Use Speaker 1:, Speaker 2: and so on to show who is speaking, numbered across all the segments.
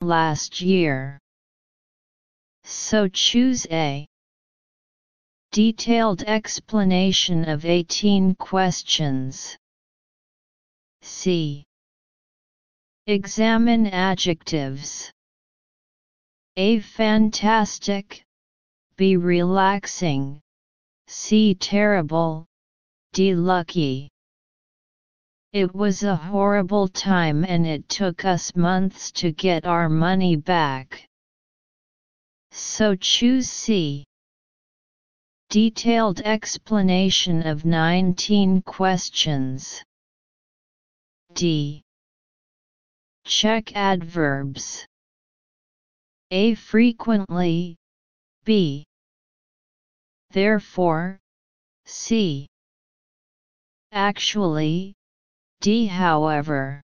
Speaker 1: last year. So choose A. Detailed explanation of 18 questions. C. Examine adjectives. A. Fantastic. B. Relaxing. C. Terrible. D. Lucky. It was a horrible time and it took us months to get our money back. So choose C. Detailed explanation of 19 questions. D. Check adverbs. A. Frequently. B. Therefore. C. Actually. D. However.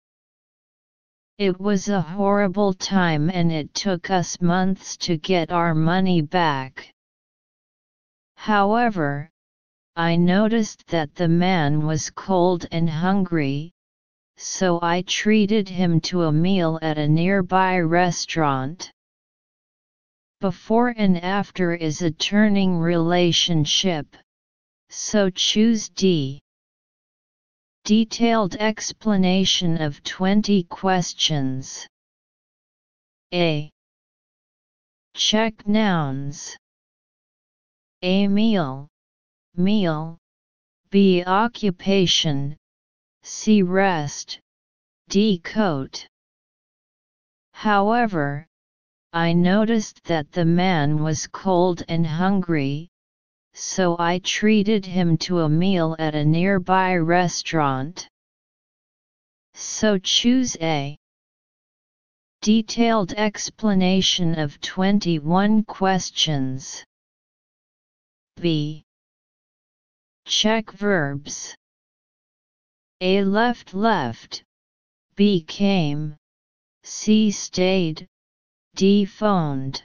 Speaker 1: It was a horrible time and it took us months to get our money back. However, I noticed that the man was cold and hungry, so I treated him to a meal at a nearby restaurant. Before and after is a turning relationship, so choose D. Detailed explanation of 20 questions. A. Check nouns. A meal, meal. B occupation, C rest, D coat. However, I noticed that the man was cold and hungry, so I treated him to a meal at a nearby restaurant. So choose A. Detailed explanation of 21 questions. B. Check verbs. A left left. B came. C stayed. D phoned.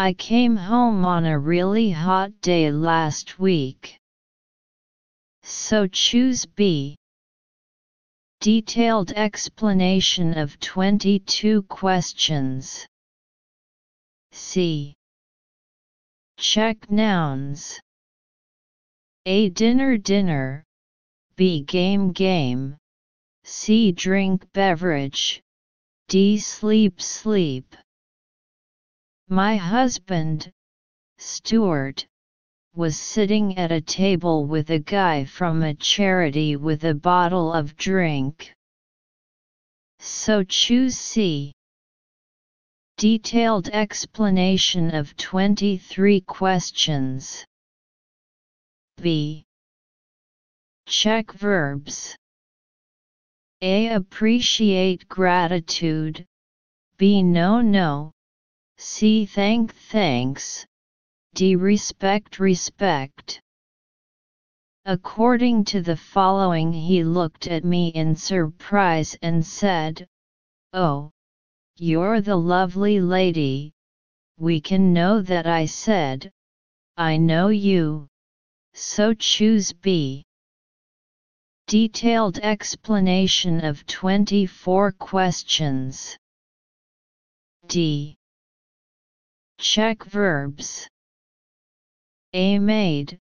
Speaker 1: I came home on a really hot day last week. So choose B. Detailed explanation of 22 questions. C. Check nouns. A dinner dinner. B game game. C drink beverage. D sleep sleep. My husband, Stuart, was sitting at a table with a guy from a charity with a bottle of drink. So choose C. Detailed explanation of 23 questions. B. Check verbs. A. Appreciate gratitude. B. No no. C. Thank thanks. D. Respect respect. According to the following, he looked at me in surprise and said, Oh, you're the lovely lady. We can know that I said, I know you. So choose B. Detailed explanation of 24 questions. D. Check verbs. A. Made.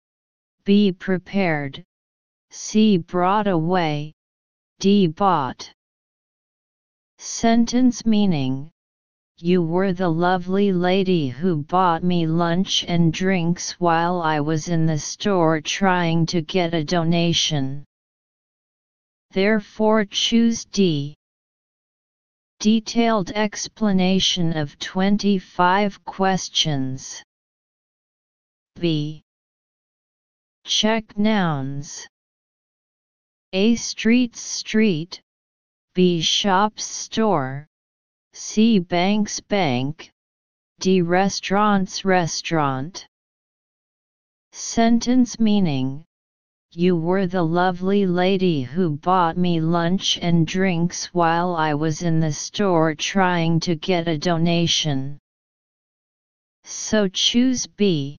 Speaker 1: B. Prepared. C. Brought away. D. Bought. Sentence meaning You were the lovely lady who bought me lunch and drinks while I was in the store trying to get a donation. Therefore choose D. Detailed explanation of 25 questions. B. Check nouns. A street's street, B. Shop's store. C. Bank's bank. D. Restaurant's restaurant. Sentence meaning You were the lovely lady who bought me lunch and drinks while I was in the store trying to get a donation. So choose B.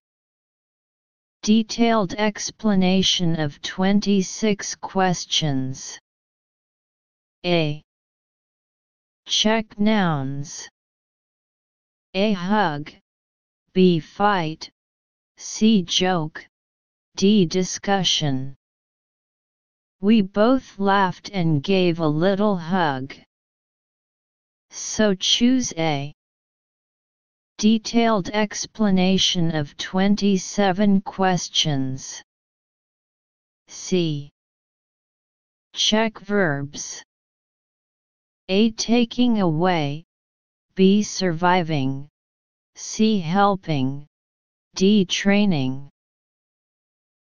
Speaker 1: Detailed explanation of 26 questions. A. Check nouns. A hug. B fight. C joke. D discussion. We both laughed and gave a little hug. So choose A. Detailed explanation of 27 questions. C. Check verbs. A. Taking away. B. Surviving. C. Helping. D. Training.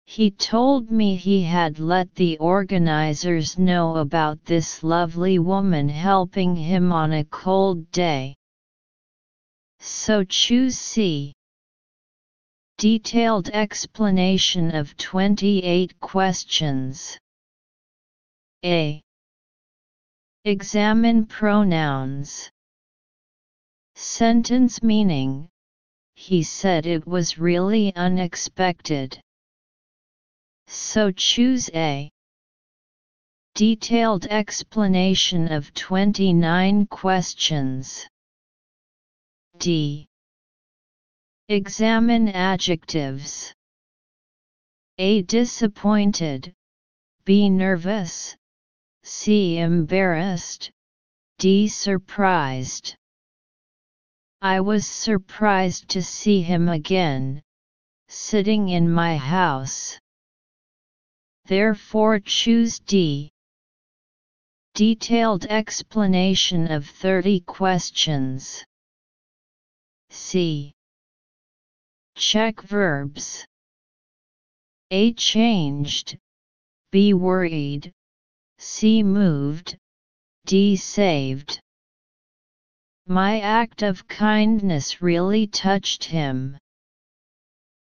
Speaker 1: He told me he had let the organizers know about this lovely woman helping him on a cold day. So choose C. Detailed explanation of 28 questions. A. Examine pronouns. Sentence meaning He said it was really unexpected. So choose A. Detailed explanation of 29 questions. D. Examine adjectives. A. Disappointed. B. Nervous. C. Embarrassed. D. Surprised. I was surprised to see him again, sitting in my house. Therefore choose D. Detailed explanation of 30 questions. C. Check verbs. A. Changed. B. Worried. C. Moved. D. Saved. My act of kindness really touched him.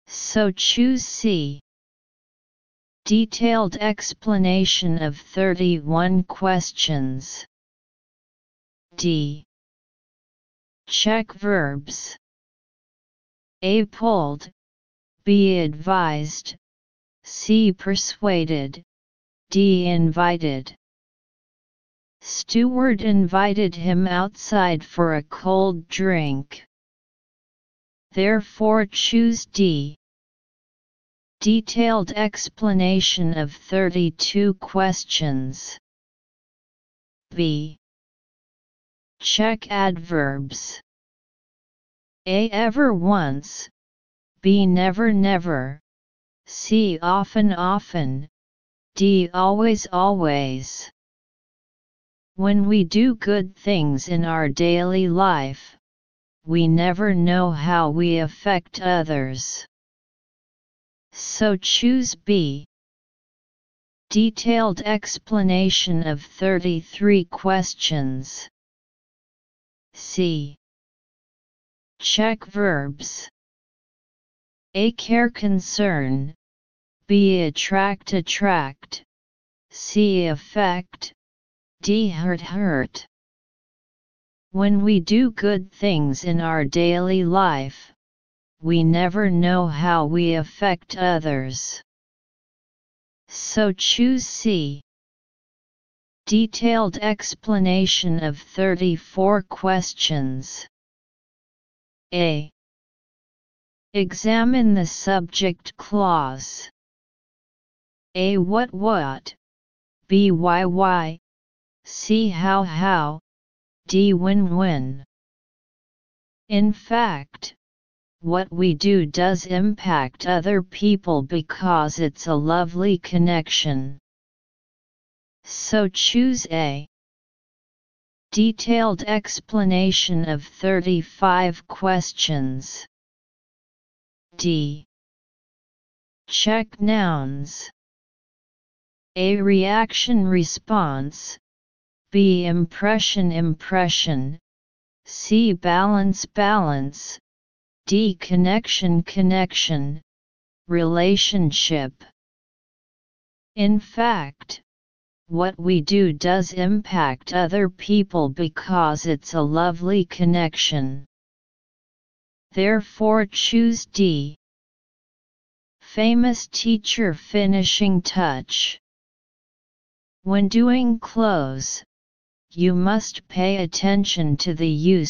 Speaker 1: So choose C. Detailed explanation of 31 questions. D. Check verbs. A. Pulled. B. Advised. C. Persuaded. D. Invited. Stuart invited him outside for a cold drink. Therefore choose D. Detailed explanation of 32 questions. B. Check adverbs. A. Ever once. B. Never never. C. Often often. D. Always always. When we do good things in our daily life, we never know how we affect others. So choose B. Detailed explanation of 33 questions. C. Check verbs. A. Care concern. B. Attract attract. C. Affect. D. Hurt hurt. When we do good things in our daily life, we never know how we affect others. So choose C. Detailed explanation of 34 questions. A. Examine the subject clause. A. What what? B. Why why? C. How how? D. When when? In fact, what we do does impact other people because it's a lovely connection. So choose A. Detailed explanation of 35 questions. D. Check nouns. A. Reaction response. B. Impression impression. C. Balance balance. D. Connection connection. Relationship. In fact, what we do does impact other people because it's a lovely connection. Therefore choose D. Famous teacher finishing touch. When doing clothes, you must pay attention to the use